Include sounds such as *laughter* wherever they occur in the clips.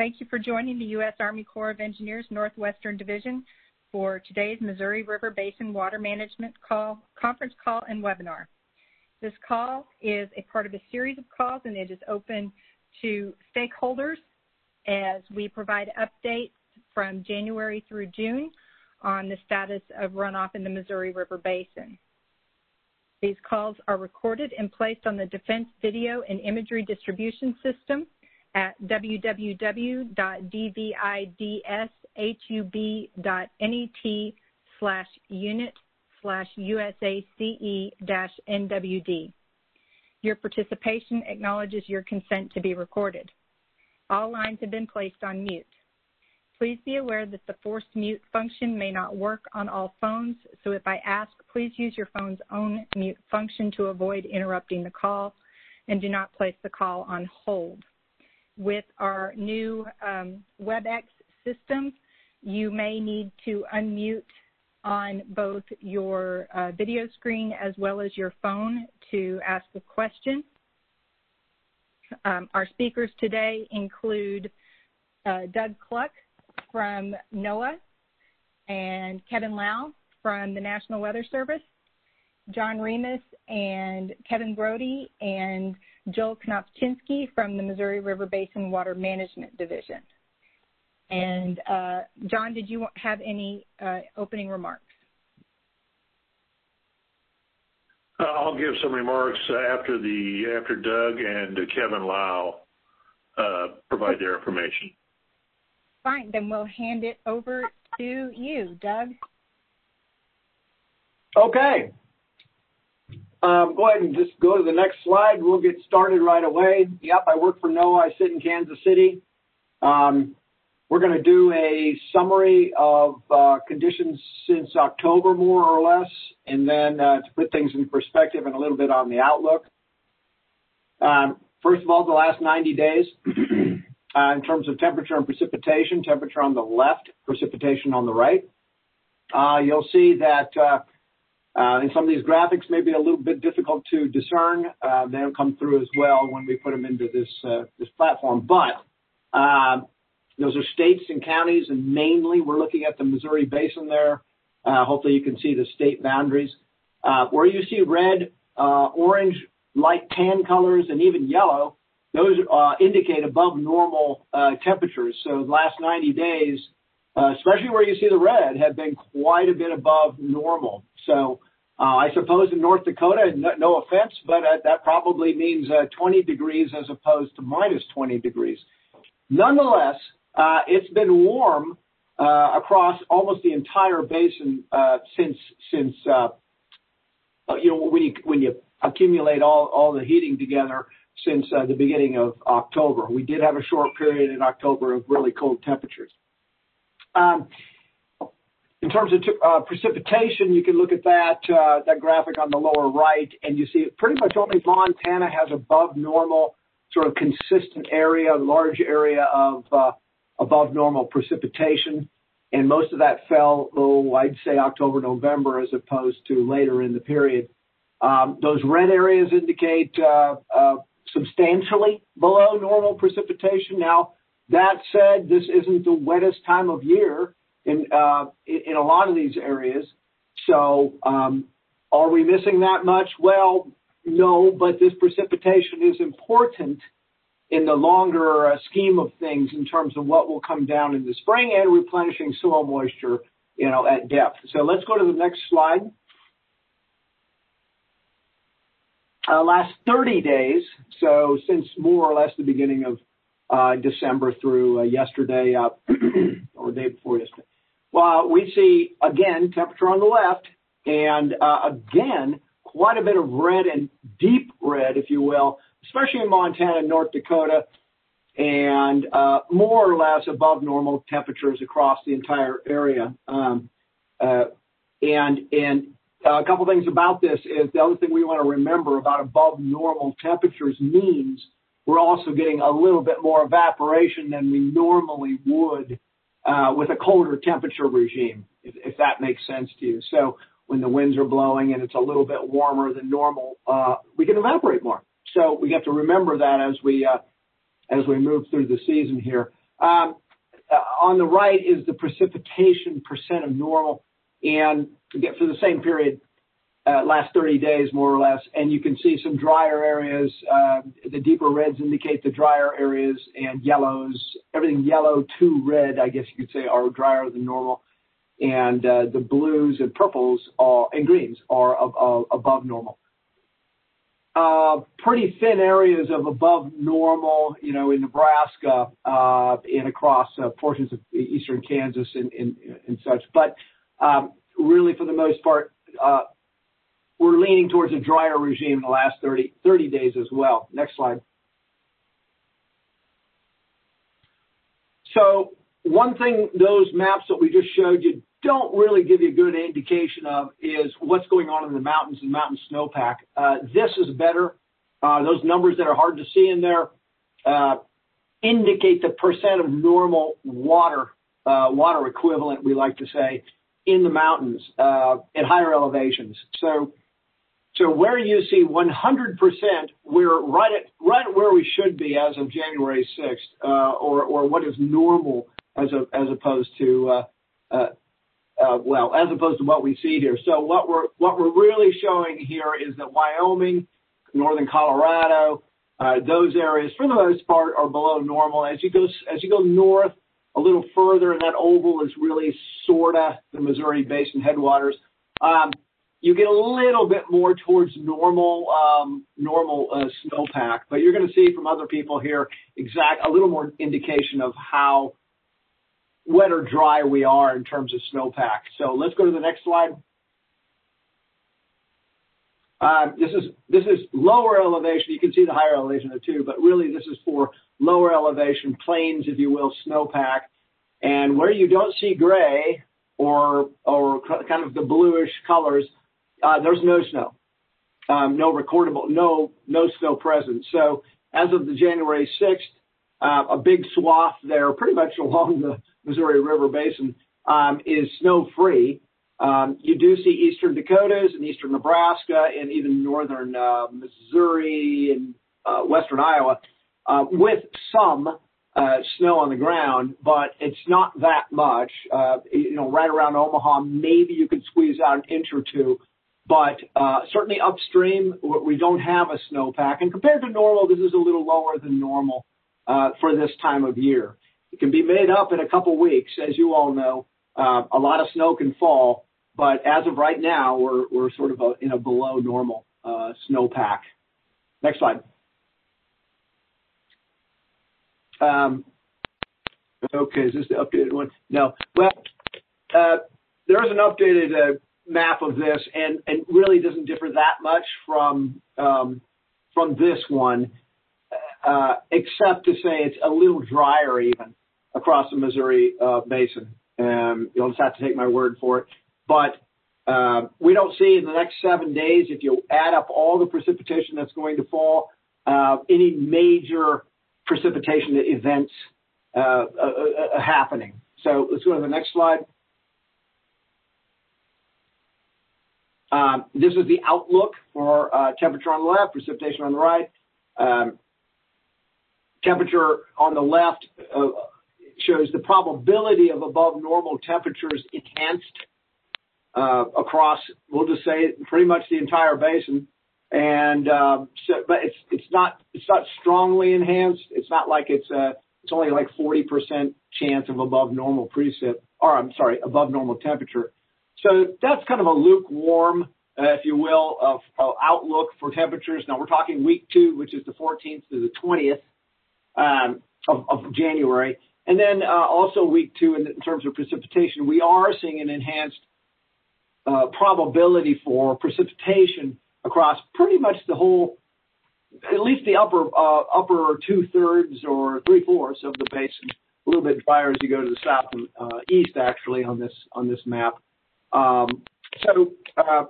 Thank you for joining the U.S. Army Corps of Engineers Northwestern Division for today's Missouri River Basin Water Management conference call and webinar. This call is a part of a series of calls, and it is open to stakeholders as we provide updates from January through June on the status of runoff in the Missouri River Basin. These calls are recorded and placed on the Defense Video and Imagery Distribution System at www.dvidsHub.net slash unit slash USACE NWD. Your participation acknowledges your consent to be recorded. All lines have been placed on mute. Please be aware that the forced mute function may not work on all phones, so if I ask, please use your phone's own mute function to avoid interrupting the call and do not place the call on hold. With our new um, WebEx system, you may need to unmute on both your uh, video screen as well as your phone to ask a question. Um, our speakers today include uh, Doug Kluck from NOAA and Kevin Low from the National Weather Service, John Remus and Kevin Grode and Joel Knofczynski from the Missouri River Basin Water Management Division. And uh, John, did you have any uh, opening remarks? Uh, I'll give some remarks after the after Doug and Kevin Low uh, provide their information. Fine, then we'll hand it over to you, Doug. Okay. Um, go ahead and just go to the next slide. We'll get started right away. Yep, I work for NOAA. I sit in Kansas City. Um, we're going to do a summary of uh, conditions since October, more or less, and then uh, to put things in perspective and a little bit on the outlook. Um, first of all, the last 90 days, *clears throat* uh, in terms of temperature and precipitation, temperature on the left, precipitation on the right. Uh, you'll see that uh, some of these graphics may be a little bit difficult to discern. Uh, they don't come through as well when we put them into this uh, this platform. But uh, those are states and counties, and mainly we're looking at the Missouri Basin there. Uh, hopefully, you can see the state boundaries. Uh, where you see red, orange, light tan colors, and even yellow, those indicate above normal temperatures. So the last 90 days, uh, especially where you see the red, have been quite a bit above normal. So uh, I suppose in North Dakota, no, offense, but uh, that probably means uh, 20 degrees as opposed to minus 20 degrees. Nonetheless, uh, it's been warm uh, across almost the entire basin since since you know when you when you accumulate all all the heating together since the beginning of October. We did have a short period in October of really cold temperatures. Um, in terms of uh, precipitation, you can look at that uh, that graphic on the lower right, and you see pretty much only Montana has above normal, sort of consistent area, large area of uh, above normal precipitation, and most of that fell, oh, I'd say October, November, as opposed to later in the period. Um, those red areas indicate substantially below normal precipitation. Now, that said, this isn't the wettest time of year in uh, in a lot of these areas. So, um, are we missing that much? Well, no, but this precipitation is important in the longer uh, scheme of things in terms of what will come down in the spring and replenishing soil moisture, you know, at depth. So let's go to the next slide. Uh, last 30 days, so since more or less the beginning of December through uh, yesterday uh, *clears throat* or the day before yesterday. Well, we see again temperature on the left, and again quite a bit of red and deep red, if you will, especially in Montana and North Dakota, and more or less above normal temperatures across the entire area. Um, and and a couple things about this is the other thing we want to remember about above normal temperatures means we're also getting a little bit more evaporation than we normally would uh, with a colder temperature regime, if, that makes sense to you. So when the winds are blowing and it's a little bit warmer than normal, uh, we can evaporate more. So we have to remember that as we uh, move through the season here. Um, on the right is the precipitation percent of normal, and for the same period, last 30 days more or less, and you can see some drier areas. Uh, the deeper reds indicate the drier areas, and yellows, everything yellow to red, I guess you could say, are drier than normal, and uh, the blues and purples and greens are above normal. Uh, pretty thin areas of above normal, you know, in Nebraska uh, and across uh, portions of eastern Kansas and, such. But um, really, for the most part, uh, we're leaning towards a drier regime in the last 30, 30 days as well. Next slide. So one thing those maps that we just showed you don't really give you a good indication of is what's going on in the mountains and mountain snowpack. Uh, this is better. Uh, those numbers that are hard to see in there uh, indicate the percent of normal water, water equivalent, we like to say, in the mountains at higher elevations. So, where you see 100%, we're right at right where we should be as of January 6th, uh, or or what is normal as as opposed to uh, well, as opposed to what we see here. So what we're what we're really showing here is that Wyoming, northern Colorado, uh, those areas for the most part are below normal. As you go as you go north a little further, and that oval is really sorta the Missouri Basin headwaters. Um, you get a little bit more towards normal um, normal uh, snowpack, but you're going to see from other people here exact a little more indication of how wet or dry we are in terms of snowpack. So let's go to the next slide. Um, this is this is lower elevation. You can see the higher elevation there too, but really this is for lower elevation plains, if you will, snowpack. And where you don't see gray or or kind of the bluish colors, uh, there's no snow, um, no recordable, no no snow present. So as of the January 6th, uh, a big swath there, pretty much *laughs* along the Missouri River Basin, um, is snow-free. Um, you do see eastern Dakotas and eastern Nebraska and even northern uh, Missouri and uh, western Iowa uh, with some uh, snow on the ground, but it's not that much. Uh, you know, right around Omaha, maybe you could squeeze out an inch or two, certainly upstream, we don't have a snowpack. And compared to normal, this is a little lower than normal uh, for this time of year. It can be made up in a couple weeks, as you all know. Uh, a lot of snow can fall, but as of right now, we're sort of in a below normal uh, snowpack. Next slide. Um, okay, is this the updated one? No. Well, uh, there is an updated uh, map of this, and and really doesn't differ that much from um, from this one, uh, except to say it's a little drier even across the Missouri uh, basin. Um, you'll just have to take my word for it. But uh, we don't see in the next seven days, if you add up all the precipitation that's going to fall, uh, any major precipitation events uh, uh, uh, happening. So let's go to the next slide. Um, this is the outlook for uh, temperature on the left, precipitation on the right. Um, temperature on the left uh, shows the probability of above normal temperatures enhanced uh, across, we'll just say, pretty much the entire basin. And uh, so, but it's it's not it's not strongly enhanced. It's not like it's uh it's only like 40% chance of above normal precip, or I'm sorry, above normal temperature. So that's kind of a lukewarm, uh, if you will, outlook for temperatures. Now we're talking week two, which is the 14th to the 20th um, of, January. And then uh, also week two, in terms of precipitation, we are seeing an enhanced uh, probability for precipitation across pretty much the whole, at least the upper uh, upper two thirds or three fourths of the basin. A little bit drier as you go to the south and east, actually, on this map. Um, so uh,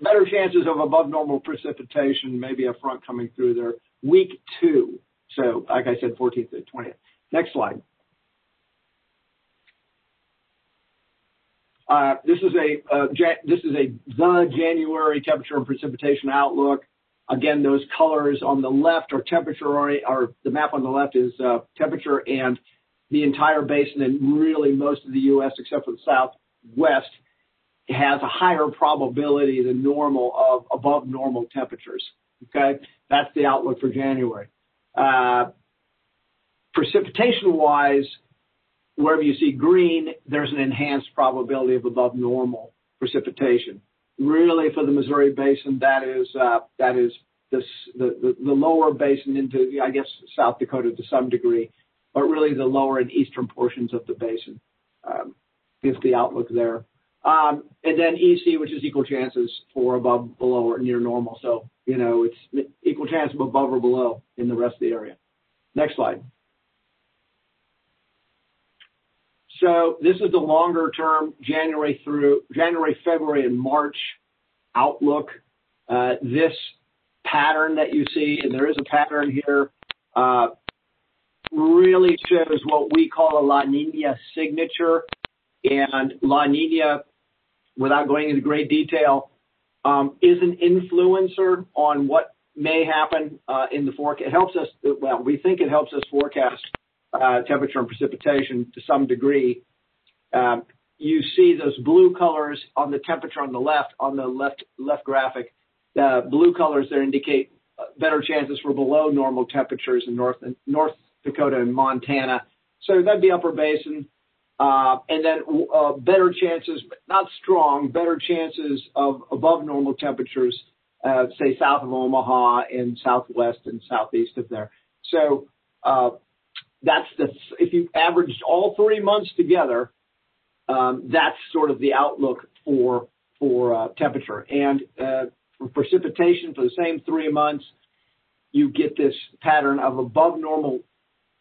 better chances of above normal precipitation, maybe a front coming through there. Week two. So, like I said, 14th to 20th. Next slide. Uh, this is a uh, this is a the January temperature and precipitation outlook. Again, those colors on the left are temperature or the map on the left is temperature and the entire basin and really most of the U.S. except for the Southwest has a higher probability than normal of above normal temperatures. Okay? That's the outlook for January. Uh, precipitation-wise, wherever you see green, there's an enhanced probability of above normal precipitation. Really for the Missouri Basin, that is uh, the lower basin into, I guess, South Dakota to some degree, but really the lower and eastern portions of the basin um, is the outlook there. Um and then EC, which is equal chances for above, below, or near normal. So, you know, it's equal chance of above or below in the rest of the area. Next slide. So this is the longer term January, through January, February, and March outlook. This pattern that you see, and there is a pattern here, really shows what we call a La Niña signature. La Niña, without going into great detail, um, is an influencer on what may happen uh, in the forecast. It helps us. Well, we think it helps us forecast uh, temperature and precipitation to some degree. Um, you see those blue colors on the temperature on the left on the left left graphic. The blue colors there indicate uh, better chances for below normal temperatures in North Dakota and Montana. So that'd be Upper Basin. And then better chances, not strong, better chances of above normal temperatures, say south of Omaha and southwest and southeast of there. So uh that's the if you averaged all three months together, that's sort of the outlook for for uh temperature. And uh for precipitation for the same three months, you get this pattern of above normal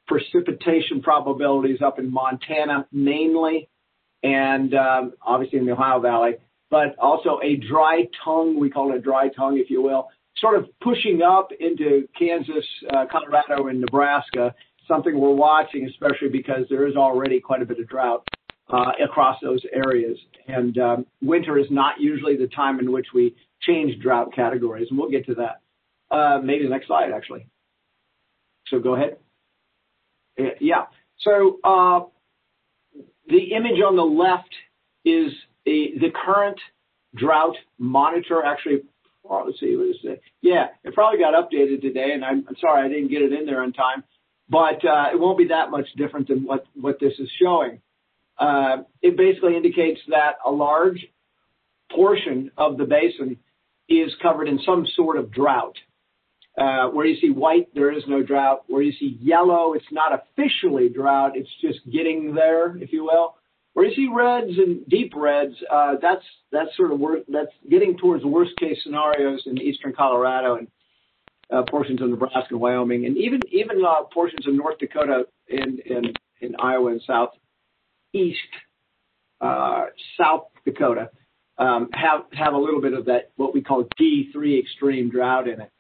precipitation probabilities up in Montana mainly, and um, obviously in the Ohio Valley, but also a dry tongue, we call it a dry tongue, if you will, sort of pushing up into Kansas, uh, Colorado, and Nebraska, something we're watching, especially because there is already quite a bit of drought uh, across those areas. And um winter is not usually the time in which we change drought categories, and we'll get to that. Uh, maybe the next slide, actually. So go ahead. Yeah. So uh, the image on the left is the current drought monitor. Actually, oh, let's see, what does it? Yeah, it probably got updated today, and I'm sorry I didn't get it in there on time, but uh, it won't be that much different than what this is showing. Uh, it basically indicates that a large portion of the basin is covered in some sort of drought. Where you see white, there is no drought. Where you see yellow, it's not officially drought, it's just getting there, if you will. Where you see reds and deep reds, uh that's that's sort of that's getting towards worst case scenarios in eastern Colorado and portions of Nebraska and Wyoming, and even even uh portions of North Dakota and in in Iowa and southeast uh, South Dakota um have, have a little bit of that, what we call D3 extreme drought in it.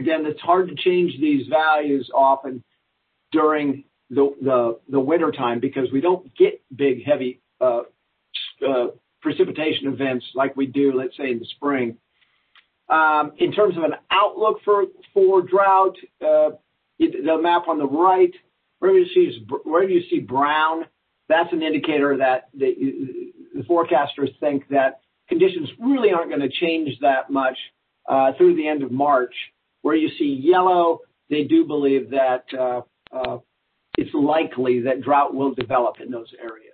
Again, it's hard to change these values often during the wintertime because we don't get big, heavy uh, uh, precipitation events like we do, let's say, in the spring. Um, in terms of an outlook for drought, uh, the map on the right, wherever you see brown, that's an indicator that the forecasters think that conditions really aren't gonna change that much through the end of March. Where you see yellow, they do believe that uh, uh, it's likely that drought will develop in those areas.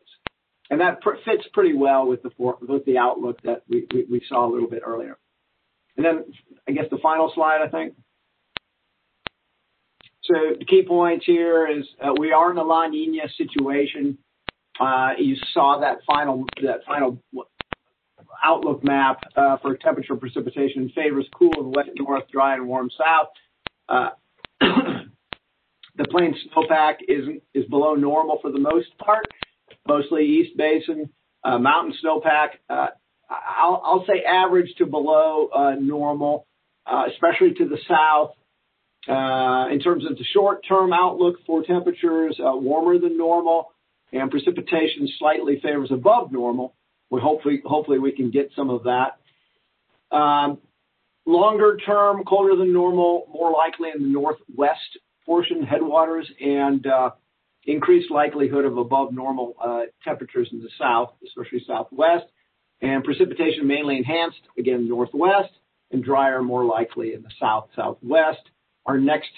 And that fits pretty well with the outlook that we saw a little bit earlier. And then I guess the final slide, I think. So the key points here is uh, we are in a La Niña situation. You saw that final outlook map uh, for temperature precipitation favors cool and wet north, dry and warm south. Uh, *clears throat* the plains snowpack is below normal for the most part, mostly East Basin. Uh, mountain snowpack, I'll say average to below normal, especially to the south. In terms of the short-term outlook for temperatures, warmer than normal and precipitation slightly favors above normal. We hopefully hopefully we can get some of that. longer term, colder than normal, more likely in the northwest portion headwaters, and uh, increased likelihood of above normal uh, temperatures in the south, especially southwest, and precipitation mainly enhanced, again, northwest, and drier more likely in the south, southwest. Our next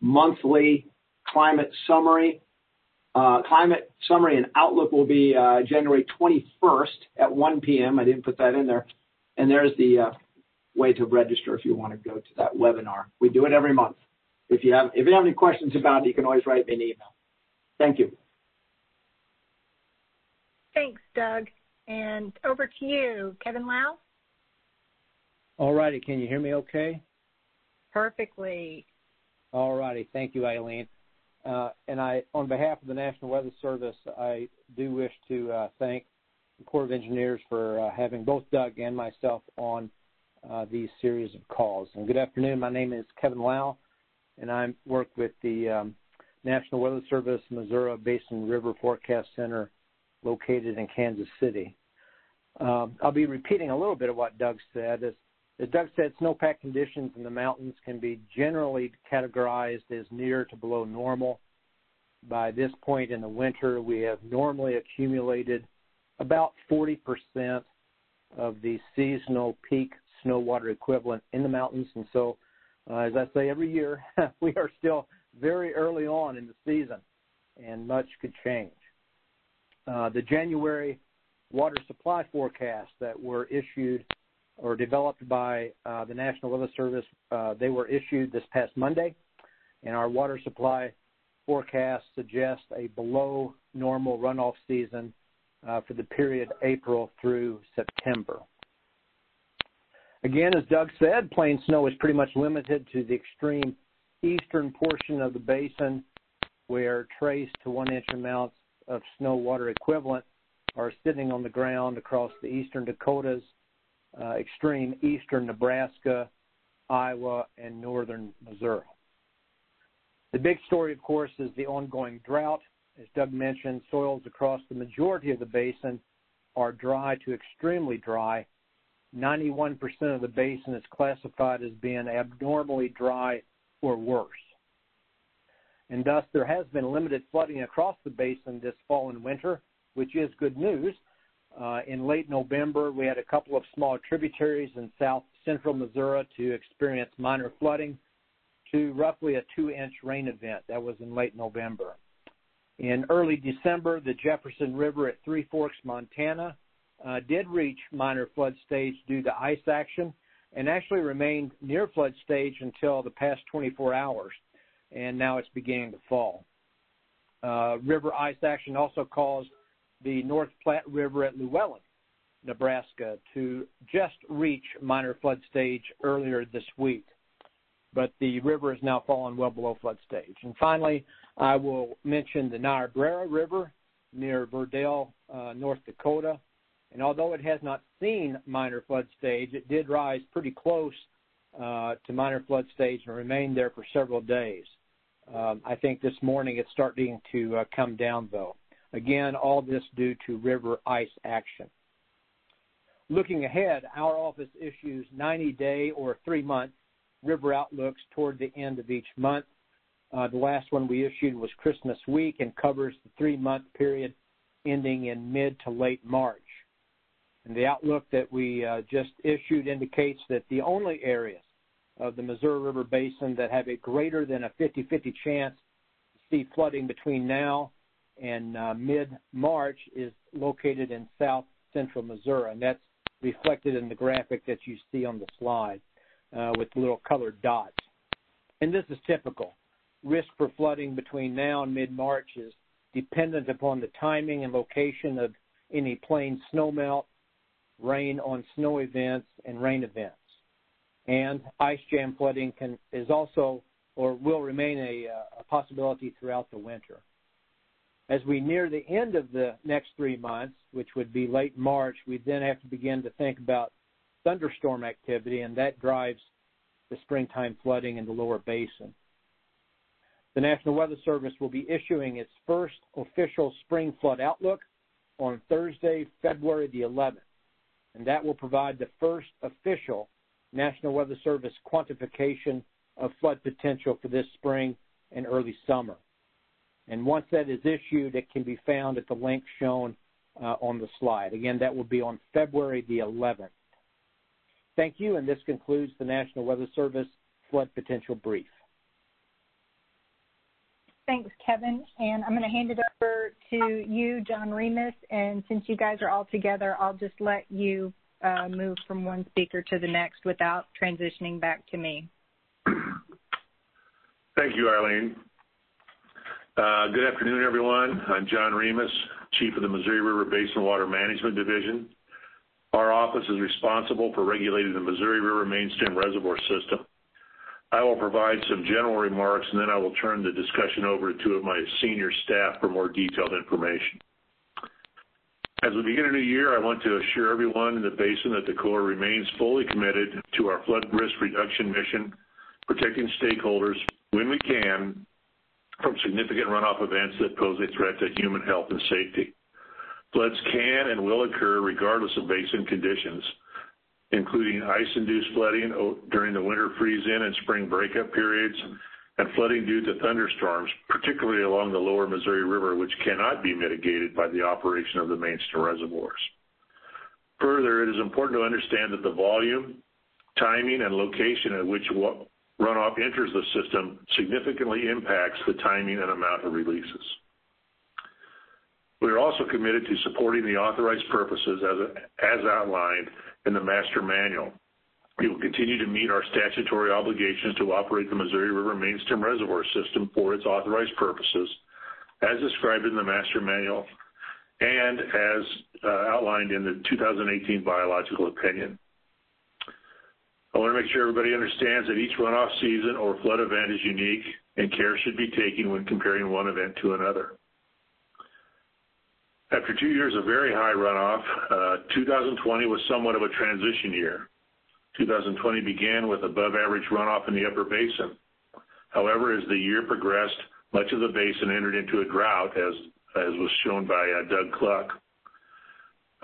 monthly climate summary, climate summary and outlook will be uh, January 21st at 1 p.m. I didn't put that in there. And there's the uh, way to register if you want to go to that webinar. We do it every month. If you have if you have any questions about it, you can always write me an email. Thank you. Thanks, Doug. And over to you, Kevin Low. All righty. Can you hear me okay? Perfectly. All righty. Thank you, Eileen. Uh, and I, on behalf of the National Weather Service, I do wish to uh, thank the Corps of Engineers for uh, having both Doug and myself on these series of calls. And good afternoon. My name is Kevin Low, and I work with the um, National Weather Service Missouri Basin River Forecast Center located in Kansas City. Um, I'll be repeating a little bit of what Doug said. As Doug said, snowpack conditions in the mountains can be generally categorized as near to below normal. By this point in the winter, we have normally accumulated about 40% of the seasonal peak snow water equivalent in the mountains. And so, uh, as I say every year, *laughs* we are still very early on in the season, and much could change. Uh, the January water supply forecasts that were issued or developed by uh, the National Weather Service, uh, they were issued this past Monday, and our water supply forecast suggests a below normal runoff season uh, for the period April through September. Again, as Doug said, plain snow is pretty much limited to the extreme eastern portion of the basin where trace to one inch amounts of snow water equivalent are sitting on the ground across the eastern Dakotas, Uh, extreme eastern Nebraska, Iowa, and northern Missouri. The big story, of course, is the ongoing drought. As Doug mentioned, soils across the majority of the basin are dry to extremely dry. 91% of the basin is classified as being abnormally dry or worse. And thus, there has been limited flooding across the basin this fall and winter, which is good news. Uh, in late November, we had a couple of small tributaries in south central Missouri to experience minor flooding to roughly a two inch rain event. That was in late November. In early December, the Jefferson River at Three Forks, Montana, uh, did reach minor flood stage due to ice action and actually remained near flood stage until the past 24 hours, and now it's beginning to fall. Uh, river ice action also caused the North Platte River at Lewellen, Nebraska, to just reach minor flood stage earlier this week. But the river has now fallen well below flood stage. And finally, I will mention the Niobrara River near Verdel, uh, North Dakota, and although it has not seen minor flood stage, it did rise pretty close uh, to minor flood stage and remained there for several days. Um, I think this morning it's starting to uh, come down, though. Again, all this due to river ice action. Looking ahead, our office issues 90 day or three month river outlooks toward the end of each month. Uh, the last one we issued was Christmas week and covers the three month period ending in mid to late March. And the outlook that we uh, just issued indicates that the only areas of the Missouri River Basin that have a greater than a 50-50 chance to see flooding between now and uh, mid-March is located in south central Missouri, and that's reflected in the graphic that you see on the slide uh, with little colored dots. And this is typical. Risk for flooding between now and mid-March is dependent upon the timing and location of any plain snowmelt rain on snow events and rain events. And ice jam flooding can, is also or will remain a, a possibility throughout the winter. As we near the end of the next three months, which would be late March, we then have to begin to think about thunderstorm activity, and that drives the springtime flooding in the lower basin. The National Weather Service will be issuing its first official spring flood outlook on Thursday, February the 11th and that will provide the first official National Weather Service quantification of flood potential for this spring and early summer. And once that is issued, it can be found at the link shown uh, on the slide. Again, that will be on February the 11th. Thank you, and this concludes the National Weather Service Flood Potential Brief. Thanks, Kevin. And I'm going to hand it over to you, John Remus. And since you guys are all together, I'll just let you uh, move from one speaker to the next without transitioning back to me. Thank you, Arlene. Uh, good afternoon, everyone. I'm John Remus, Chief of the Missouri River Basin Water Management Division. Our office is responsible for regulating the Missouri River Mainstem Reservoir System. I will provide some general remarks, and then I will turn the discussion over to two of my senior staff for more detailed information. As we begin a new year, I want to assure everyone in the basin that the Corps remains fully committed to our flood risk reduction mission, protecting stakeholders when we can from significant runoff events that pose a threat to human health and safety. Floods can and will occur regardless of basin conditions including ice-induced flooding during the winter freeze-in and spring breakup periods, and flooding due to thunderstorms, particularly along the lower Missouri River, which cannot be mitigated by the operation of the mainstem reservoirs. Further, it is important to understand that the volume, timing, and location at which runoff enters the system significantly impacts the timing and amount of releases. We are also committed to supporting the authorized purposes as outlined in the master manual. We will continue to meet our statutory obligations to operate the Missouri River Mainstem Reservoir System for its authorized purposes, as described in the master manual and as uh, outlined in the 2018 biological opinion. I want to make sure everybody understands that each runoff season or flood event is unique and care should be taken when comparing one event to another. After two years of very high runoff, uh, 2020 was somewhat of a transition year. 2020 began with above average runoff in the upper basin. However, as the year progressed, much of the basin entered into a drought, as, as was shown by uh, Doug Kluck.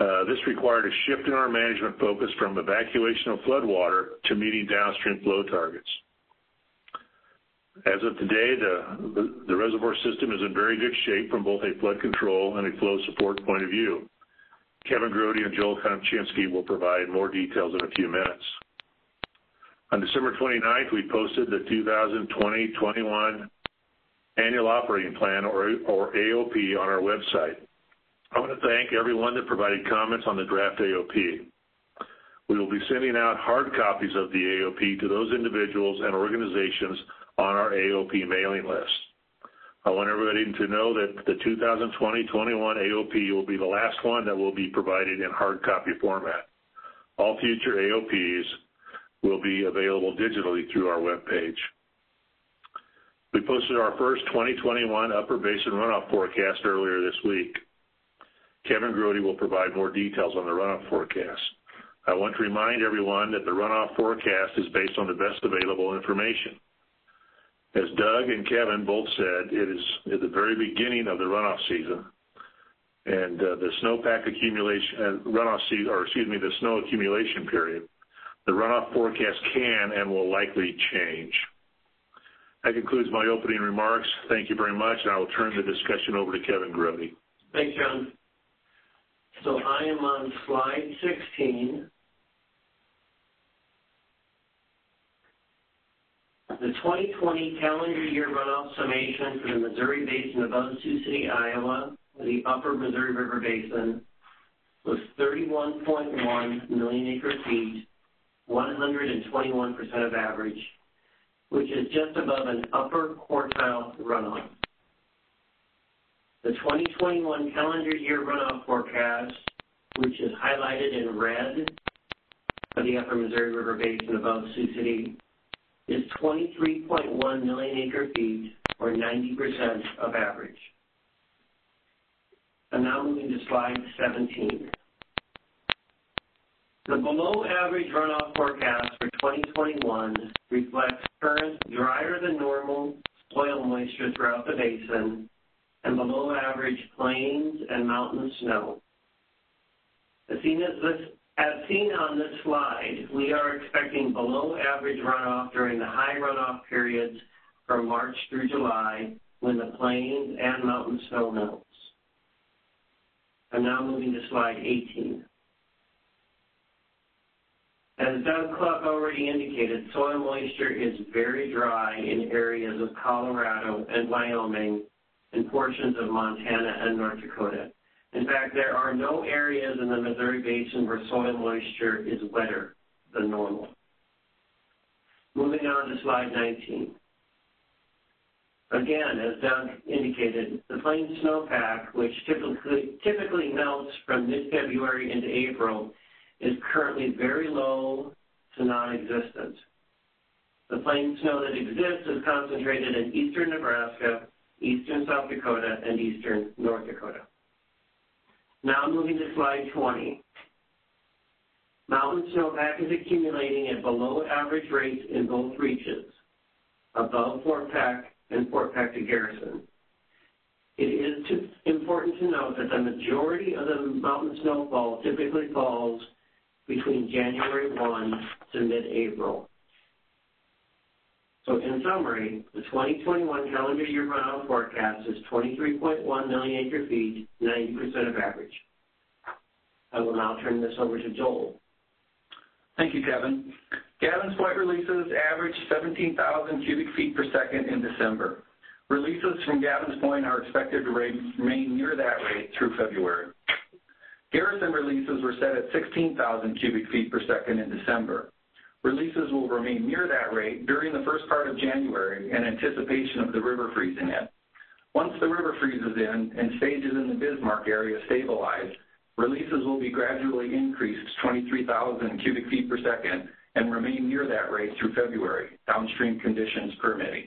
Uh, this required a shift in our management focus from evacuation of floodwater to meeting downstream flow targets. As of today, the reservoir system is in very good shape from both a flood control and a flow support point of view. Kevin Grode and Joel Knofczynski will provide more details in a few minutes. On December 29th, we posted the 2020-21 Annual Operating Plan, or AOP, on our website. I want to thank everyone that provided comments on the draft AOP. We will be sending out hard copies of the AOP to those individuals and organizations on our AOP mailing list. I want everybody to know that the 2020-21 AOP will be the last one that will be provided in hard copy format. All future AOPs will be available digitally through our webpage. We posted our first 2021 Upper Basin runoff forecast earlier this week. Kevin Grode will provide more details on the runoff forecast. I want to remind everyone that the runoff forecast is based on the best available information. As Doug and Kevin both said, it is at the very beginning of the runoff season, and uh, the snowpack accumulation uh, runoff season, or excuse me, the snow accumulation period. The runoff forecast can and will likely change. That concludes my opening remarks. Thank you very much, and I will turn the discussion over to Kevin Grode. Thanks, John. So I am on slide 16, The 2020 calendar year runoff summation for the Missouri Basin above Sioux City, Iowa, the upper Missouri River Basin, was 31.1 million acre feet, 121% of average, which is just above an upper quartile. The 2021 calendar year runoff forecast, which is highlighted in red for the upper Missouri River Basin above Sioux City, is 23.1 million acre feet, or 90% of average. I'm now moving to slide 17. The below average runoff forecast for 2021 reflects current drier than normal soil moisture throughout the basin and below average plains and mountain snow. As seen, this, As seen on this slide, we are expecting below average runoff during the high runoff periods from March through July when the plains and mountain snow melts. I'm now moving to slide 18. As Doug Kluck already indicated, soil moisture is very dry in areas of Colorado and Wyoming and portions of Montana and North Dakota. In fact, there are no areas in the Missouri Basin where soil moisture is wetter than normal. Moving on to slide 19. Again, as Doug indicated, the plain snowpack, which typically, typically melts from mid-February into April, is currently very low to non-existent. The plain snow that exists is concentrated in eastern Nebraska, eastern South Dakota, and eastern North Dakota. Now moving to slide 20. Mountain snowpack is accumulating at below average rates in both reaches, above Fort Peck and Fort Peck to Garrison. It is to, important to note that the majority of the mountain snowfall typically falls between January 1 to mid-April. So in summary, the 2021 calendar year runoff forecast is 23.1 million acre feet, 90% of average. I will now turn this over to Joel. Thank you, Kevin. Gavin's Point releases averaged 17,000 cubic feet per second in December. Releases from Gavin's Point are expected to remain near that rate through February. Garrison releases were set at 16,000 cubic feet per second in December. Releases will remain near that rate during the first part of January in anticipation of the river freezing in. Once the river freezes in and stages in the Bismarck area stabilize, releases will be gradually increased to 23,000 cubic feet per second and remain near that rate through February, downstream conditions permitting.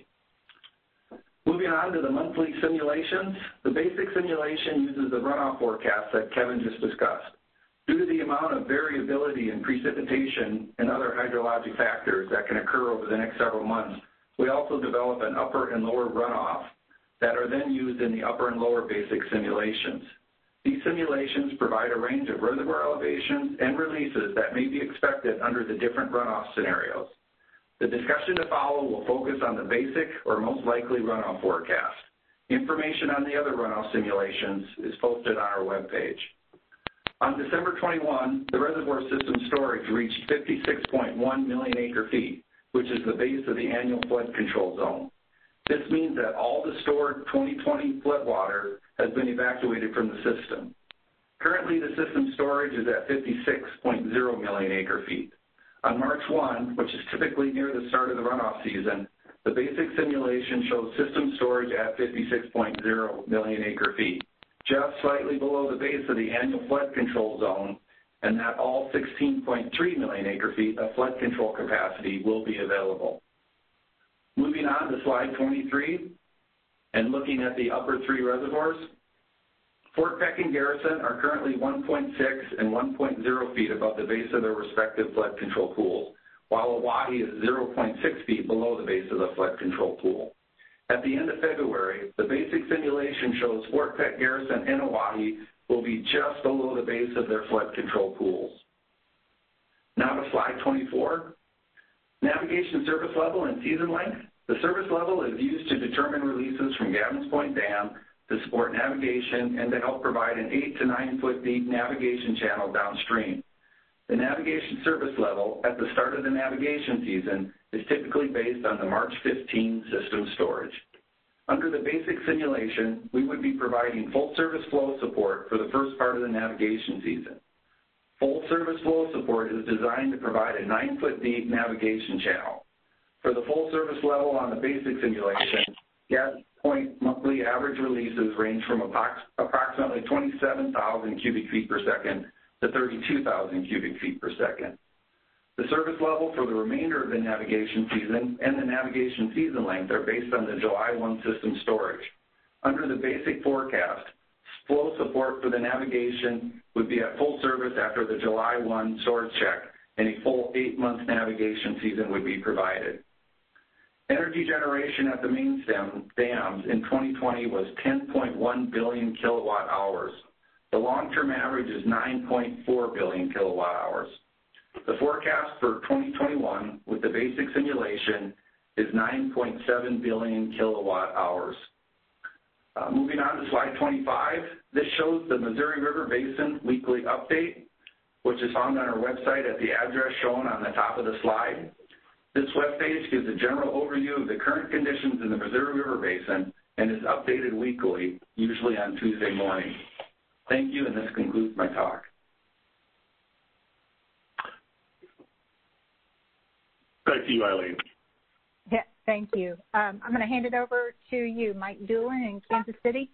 Moving on to the monthly simulations, the basic simulation uses the runoff forecast that Kevin just discussed. Due to the amount of variability in precipitation and other hydrologic factors that can occur over the next several months, we also develop an upper and lower runoff that are then used in the upper and lower basic simulations. These simulations provide a range of reservoir elevations and releases that may be expected under the different runoff scenarios. The discussion to follow will focus on the basic or most likely runoff forecast. Information on the other runoff simulations is posted on our webpage. On December 21, the reservoir system storage reached 56.1 million acre feet, which is the base of the annual flood control zone. This means that all the stored 2020 floodwater has been evacuated from the system. Currently, the system storage is at 56.0 million acre feet. On March 1, which is typically near the start of the runoff season, the basic simulation shows system storage at 56.0 million acre feet just slightly below the base of the annual flood control zone, and that all 16.3 million acre feet of flood control capacity will be available. Moving on to slide 23, and looking at the upper three reservoirs, Fort Peck and Garrison are currently 1.6 and 1.0 feet above the base of their respective flood control pools, while Oahe is 0.6 feet below the base of the flood control pool. At the end of February, the basic simulation shows Fort Peck Garrison and Oahe will be just below the base of their flood control pools. Now to slide 24. Navigation service level and season length. The service level is used to determine releases from Gavin's Point Dam to support navigation and to help provide an 8 to 9 foot deep navigation channel downstream. The navigation service level at the start of the navigation season is typically based on the March 15 system storage. Under the basic simulation, we would be providing full service flow support for the first part of the navigation season. Full service flow support is designed to provide a 9 foot deep navigation channel. For the full service level on the basic simulation, Gavin's Point monthly average releases range from approximately 27,000 cubic feet per second to 32,000 cubic feet per second. The service level for the remainder of the navigation season and the navigation season length are based on the July 1 system storage. Under the basic forecast, flow support for the navigation would be at full service after the July 1 storage check, and a full eight-month navigation season would be provided. Energy generation at the main dams in 2020 was 10.1 billion kilowatt hours. The long-term average is 9.4 billion kilowatt hours. The forecast for 2021 with the basic simulation is 9.7 billion kilowatt hours. Uh, moving on to slide 25, this shows the Missouri River Basin weekly update, which is found on our website at the address shown on the top of the slide. This webpage gives a general overview of the current conditions in the Missouri River Basin and is updated weekly, usually on Tuesday morning. Thank you, and this concludes my talk. Back to you, Eileen. Yeah, thank you. Um, I'm going to hand it over to you, Mike Doolin in Kansas City.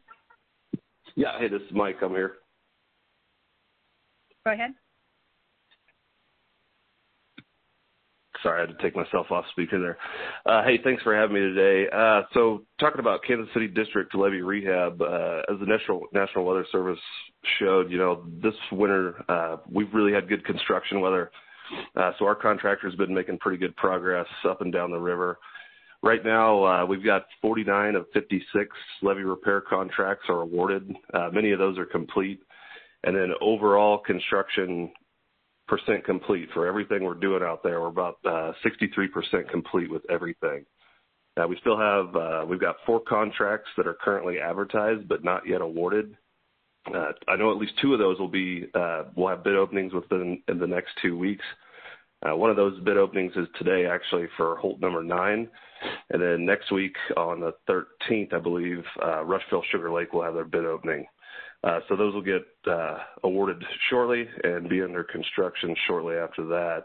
Yeah, hey, this is Mike. I'm here. Go ahead. Sorry, I had to take myself off speaker there. Uh, hey, thanks for having me today. Uh, so, talking about Kansas City District levee rehab, uh, as the National National Weather Service showed, you know, this winter uh, we've really had good construction weather. Uh, so our contractor's been making pretty good progress up and down the river. Right now, uh, we've got 49 of 56 levee repair contracts are awarded. Uh, many of those are complete. And then overall construction percent complete for everything we're doing out there. We're about uh, 63% complete with everything. Uh, we still have, uh, we've got four contracts that are currently advertised but not yet awarded. Uh, I know at least two of those will be, uh, we'll have bid openings within in the next two weeks. Uh, one of those bid openings is today actually for Holt number nine. And then next week on the 13th, I believe, uh, Rushville Sugar Lake will have their bid opening. Uh, so those will get uh, awarded shortly and be under construction shortly after that.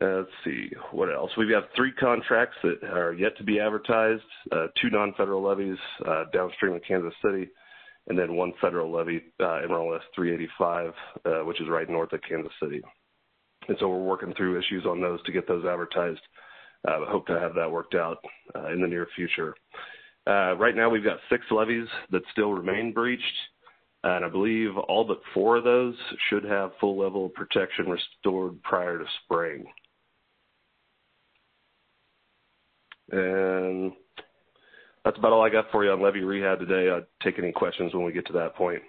Uh, let's see what else. We have three contracts that are yet to be advertised, two non-federal levies downstream of Kansas City, and then one federal levy, uh, in RLS 385, uh, which is right north of Kansas City. And so we're working through issues on those to get those advertised. Uh, hope to have that worked out in the near future. Uh, right now, we've got six levees that still remain breached, and I believe all but four of those should have full level of protection restored prior to spring. And that's about all I got for you on levee rehab today. I'll take any questions when we get to that point.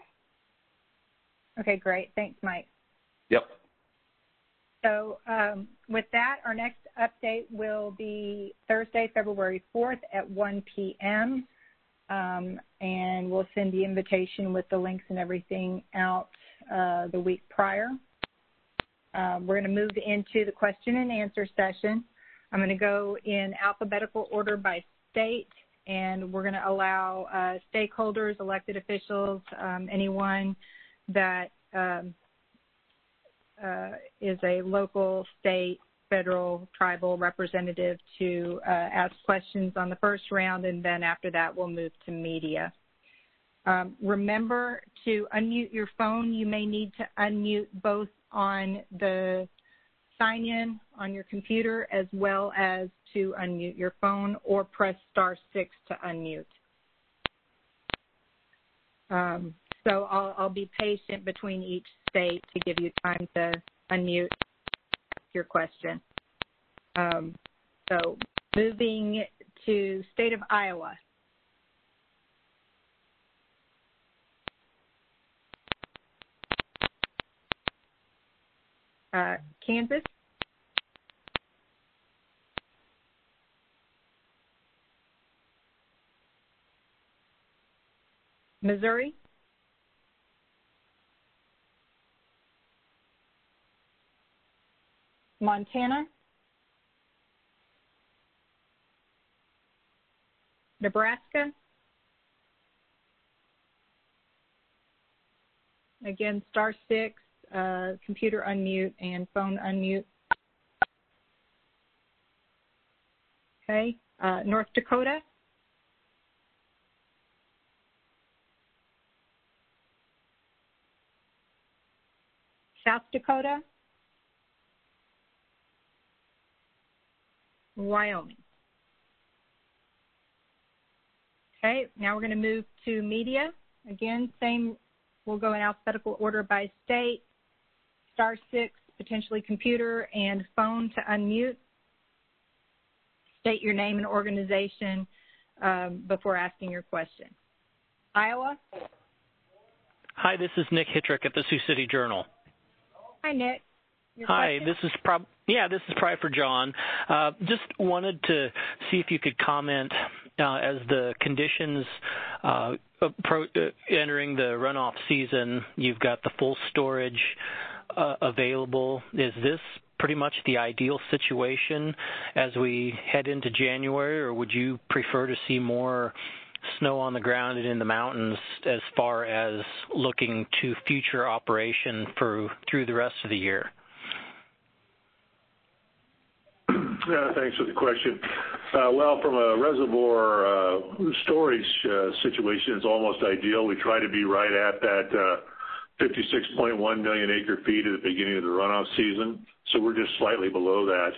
Okay, great. Thanks, Mike. Yep. So um, with that, our next update will be Thursday, February 4th at 1 p.m. Um, and we'll send the invitation with the links and everything out uh, the week prior. Um, we're going to move into the question and answer session. I'm going to go in alphabetical order by state, and we're going to allow uh, stakeholders, elected officials, um, anyone that um, uh, is a local, state, federal, tribal representative to uh, ask questions on the first round, and then after that, we'll move to media. Um, remember to unmute your phone. You may need to unmute both on the sign in on your computer as well as to unmute your phone or press star six to unmute. Um, so I'll, I'll be patient between each state to give you time to unmute your question. Um, so moving to state of Iowa. Uh, Kansas. Missouri. Montana, Nebraska, again, star six, uh, computer unmute and phone unmute. Okay, uh, North Dakota. South Dakota. Wyoming. Okay, now we're going to move to media. Again, same, we'll go in alphabetical order by state. Star six, potentially computer and phone to unmute. State your name and organization um, before asking your question. Iowa? Hi, this is Nick Hytrek at the Sioux City Journal. Hi, Nick. Hi, this is prob yeah, this is probably for John. Uh, just wanted to see if you could comment uh, as the conditions uh, pro- uh, entering the runoff season. You've got the full storage uh, available. Is this pretty much the ideal situation as we head into January, or would you prefer to see more snow on the ground and in the mountains as far as looking to future operation for through the rest of the year? Yeah, thanks for the question. Uh, well, from a reservoir uh, storage uh, situation, it's almost ideal. We try to be right at that 56.1 million acre feet at the beginning of the runoff season, so we're just slightly below that.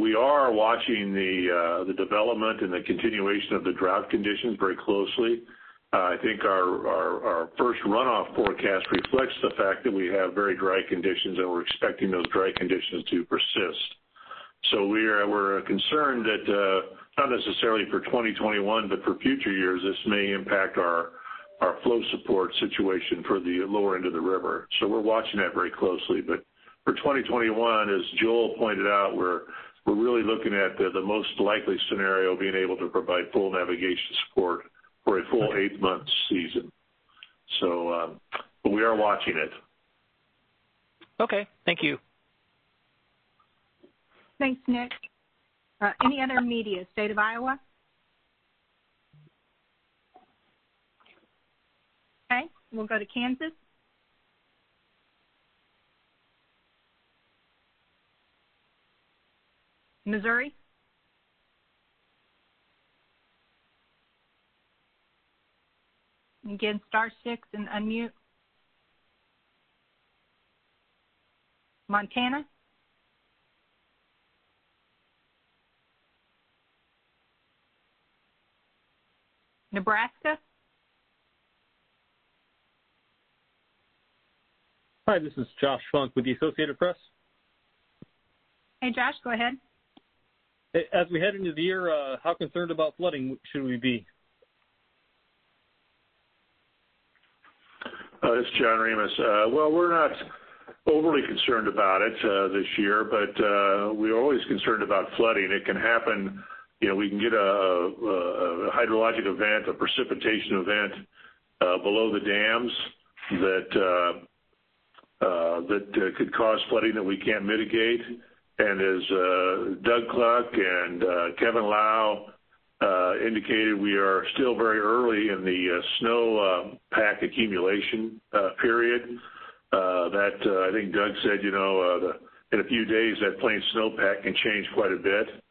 We are watching the development and the continuation of the drought conditions very closely. I think our first runoff forecast reflects the fact that we have very dry conditions, and we're expecting those dry conditions to persist. So We're concerned that, uh, not necessarily for 2021, but for future years, this may impact our flow support situation for the lower end of the river. So We're watching that very closely. But For 2021, as Joel pointed out, we're really looking at the most likely scenario being able to provide full navigation support for a full eight-month season. So um, We are watching it. Okay. Thank you. Thanks, Nick. Uh, any other media? State of Iowa? Okay, we'll go to Kansas. Missouri? Again, star six and unmute. Montana? Nebraska? Hi, this is Josh Funk with the Associated Press. Hey, Josh, go ahead. As we head into the year, uh, how concerned about flooding should we be? Uh, this is John Remus. Uh, well, we're not overly concerned about it uh, this year, but uh, we're always concerned about flooding. It can happen you know, we can get a, hydrologic event, a precipitation event uh, below the dams that uh, uh, that uh, could cause flooding that we can't mitigate. And as uh, Doug Kluck and uh, Kevin Low indicated, we are still very early in the snow pack accumulation period. that I think Doug said, you know, the, in a few days that plain snowpack can change quite a bit.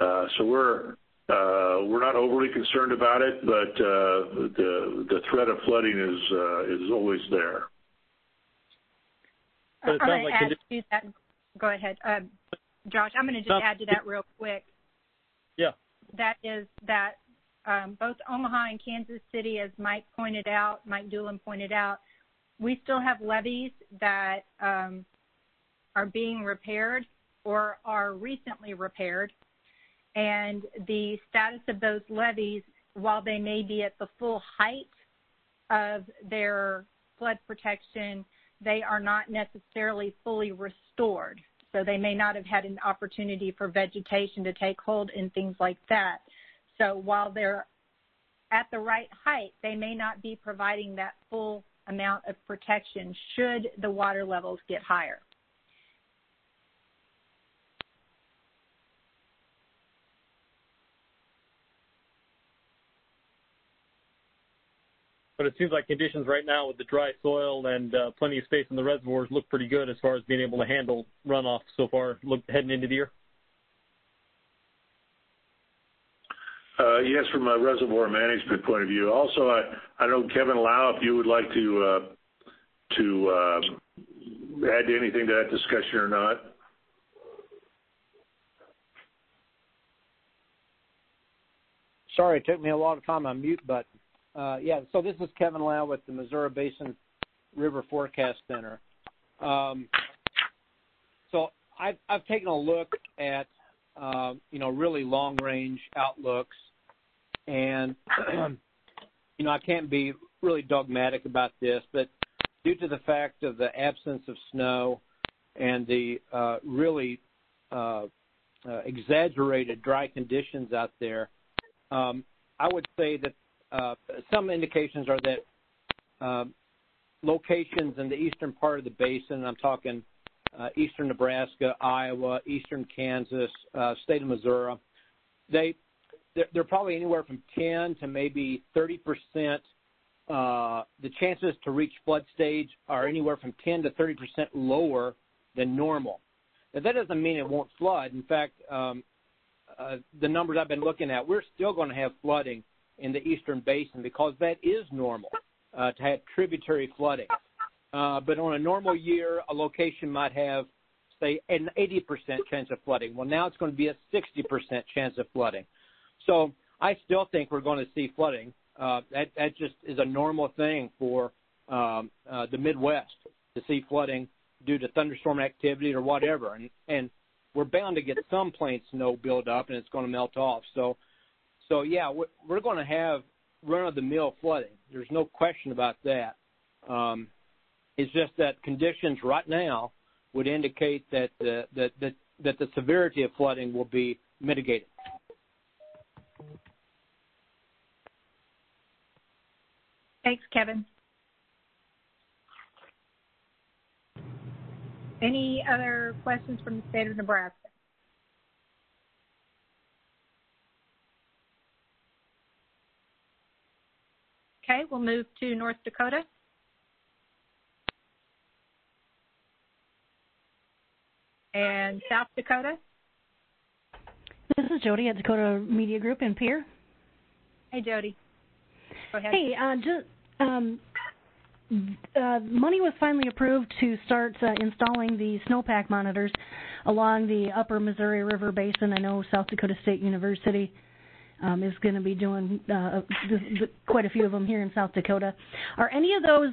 Uh, so we're uh, we're not overly concerned about it, but uh, the the threat of flooding is is always there. I'm going to add to that. Go ahead, um, Josh. I'm going to just add to that real quick. Yeah. That is that um, both Omaha and Kansas City, as Mike pointed out, Mike Doolin pointed out, we still have levees that um, are being repaired or are recently repaired and the status of those levees, while they may be at the full height of their flood protection, they are not necessarily fully restored. So they may not have had an opportunity for vegetation to take hold and things like that. So while they're at the right height, they may not be providing that full amount of protection should the water levels get higher. But it seems like conditions right now with the dry soil and uh, plenty of space in the reservoirs look pretty good as far as being able to handle runoff so far look, heading into the year. Uh, yes, from a reservoir management point of view. Also, I, I know Kevin Low, if you would like to uh, to uh, add anything to that discussion or not. Sorry, it took me a lot of time on mute button. Uh, yeah, so this is Kevin Low with the Missouri Basin River Forecast Center. Um, so I've, I've taken a look at, uh, you know, really long range outlooks, and, *clears throat* you know, I can't be really dogmatic about this, but due to the fact of the absence of snow and the uh, really uh, uh, exaggerated dry conditions out there, um, I would say that some indications are that um, locations in the eastern part of the basin, I'm talking uh, eastern Nebraska, Iowa, eastern Kansas, uh, state of Missouri, they they're, probably anywhere from 10 to maybe 30 percent. Uh, the chances to reach flood stage are anywhere from 10 to 30 percent lower than normal. That doesn't mean it won't flood. In fact, um, uh, the numbers I've been looking at, we're still going to have flooding in the eastern basin because that is normal uh, to have tributary flooding. Uh, but on a normal year, a location might have, say, an 80% chance of flooding. Well, now it's going to be a 60% chance of flooding. So I still think we're going to see flooding. Uh, that, that just is a normal thing for um, uh, the Midwest to see flooding due to thunderstorm activity or whatever. And, and we're bound to get some plain snow build up and it's going to melt off. So, so yeah, we're, we're going to have run of the mill flooding. There's no question about that. Um, it's just that conditions right now would indicate that the, that, that, that the severity of flooding will be mitigated. Thanks, Kevin. Any other questions from the state of Nebraska? Okay, we'll move to North Dakota. And South Dakota. This is Jody at Dakota Media Group in Pierre. Hey, Jody. Go ahead. Hey, uh, just um, uh, money was finally approved to start uh, installing the snowpack monitors along the upper Missouri River Basin. I know South Dakota State University um, is going to be doing uh, quite a few of them here in South Dakota. Are any of those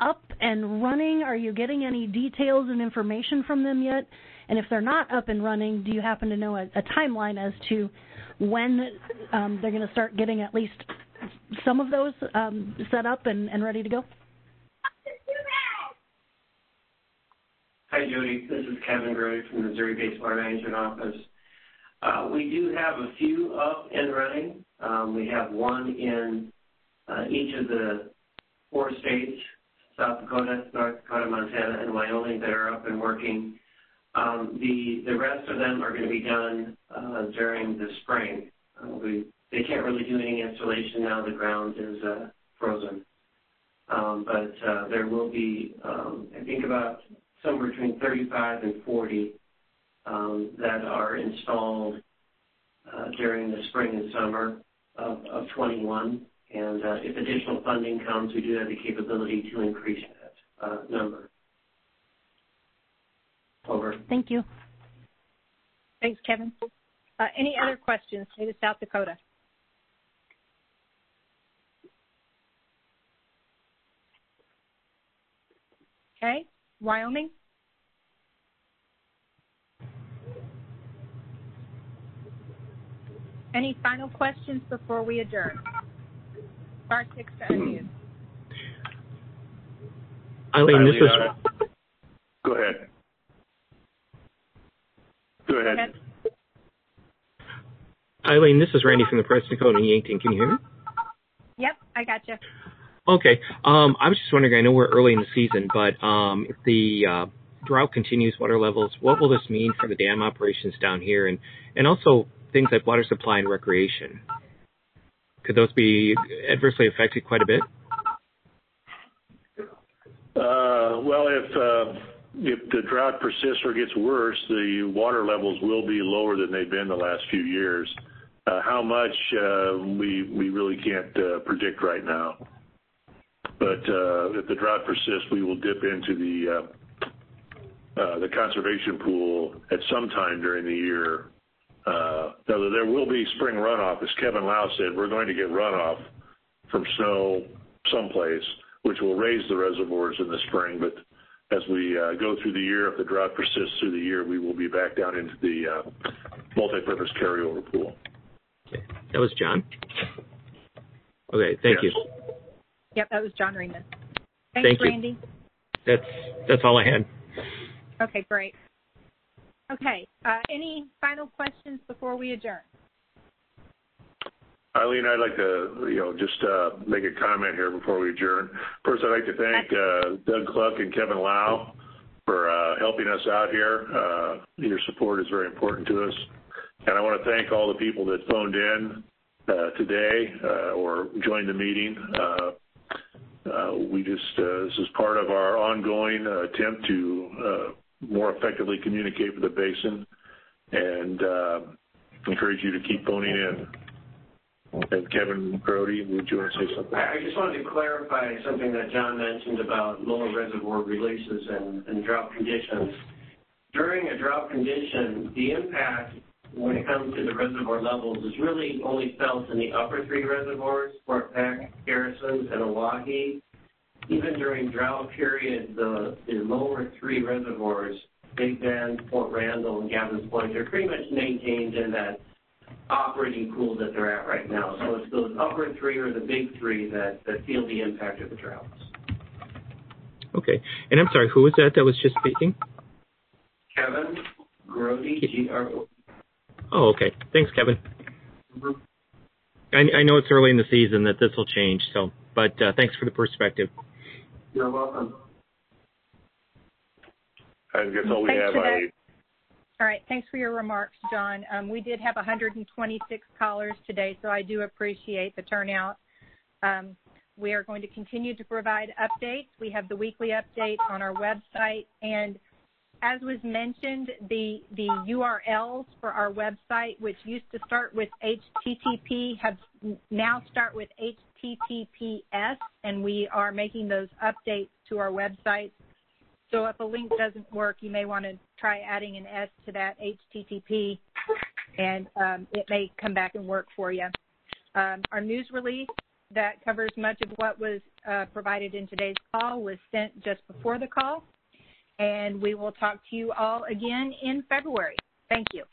up and running? Are you getting any details and information from them yet? And if they're not up and running, do you happen to know a, a timeline as to when um, they're going to start getting at least some of those um, set up and, and ready to go? Hi, Jody. This is Kevin Gray from the Missouri Based Water Management Office. Uh, we do have a few up and running. Um, we have one in uh, each of the four states, South Dakota, North Dakota, Montana, and Wyoming, that are up and working. Um, the, the rest of them are going to be done uh, during the spring. We, they can't really do any installation now. The ground is frozen. Um, but there will be, I think, about somewhere between 35 and 40 um, that are installed uh, during the spring and summer of, of 21. And uh, if additional funding comes, we do have the capability to increase that uh, number. Over. Thank you. Thanks, Kevin. Uh, any other questions? State of South Dakota. Okay, Wyoming. Any final questions before we adjourn? Star six to unmute. Eileen, this is. Go ahead. Go ahead. Eileen, this is Randy from the Press Dakota Yankton. Can you hear me? Yep, I got you. Okay. Um, I was just wondering. I know we're early in the season, but um, if the uh, drought continues, water levels, what will this mean for the dam operations down here, and and also things like water supply and recreation? Could those be adversely affected quite a bit? Uh, well, if uh, if the drought persists or gets worse, the water levels will be lower than they've been the last few years. Uh, how much we we really can't predict right now. But if the drought persists, we will dip into the the conservation pool at some time during the year. Uh, now, there will be spring runoff, as Kevin Low said. We're going to get runoff from snow someplace, which will raise the reservoirs in the spring. But as we uh, go through the year, if the drought persists through the year, we will be back down into the uh, multi-purpose carryover pool. Okay. That was John. Okay, thank yes. you. Yep, that was John Remus. Thanks, Thank you. Randy. That's that's all I had. Okay, great. Okay, uh, any final questions before we adjourn? Eileen, I'd like to, you know, just uh, make a comment here before we adjourn. First, I'd like to thank uh, Doug Kluck and Kevin Low for uh, helping us out here. Uh, your support is very important to us. And I want to thank all the people that phoned in uh, today uh, or joined the meeting. Uh, uh, we just, uh, this is part of our ongoing uh, attempt to uh, more effectively communicate with the basin and uh, encourage you to keep phoning in. And Kevin Grode, would you want to say something? I just wanted to clarify something that John mentioned about lower reservoir releases and, drought conditions. During a drought condition, the impact when it comes to the reservoir levels is really only felt in the upper three reservoirs, Fort Peck, Garrisons, and Oahe. Even during drought periods, the, the lower three reservoirs, Big Bend, Fort Randall, and Gavin's Point, they're pretty much maintained in that operating pool that they're at right now. So it's those upper three or the big three that, that feel the impact of the droughts. Okay. And I'm sorry, who was that that was just speaking? Kevin Grode, G-R-O. Oh, okay. Thanks, Kevin. I, I know it's early in the season that this will change, so but uh, thanks for the perspective. You're welcome. I think that's all we Thanks have. Eileen. All right, thanks for your remarks, John. Um, we did have 126 callers today, so I do appreciate the turnout. Um, we are going to continue to provide updates. We have the weekly update on our website, and as was mentioned, the the URLs for our website, which used to start with HTTP, have now start with HTTPS, and we are making those updates to our website. So if a link doesn't work, you may want to try adding an S to that HTTP, and um, it may come back and work for you. Um, our news release that covers much of what was uh, provided in today's call was sent just before the call, and we will talk to you all again in February. Thank you.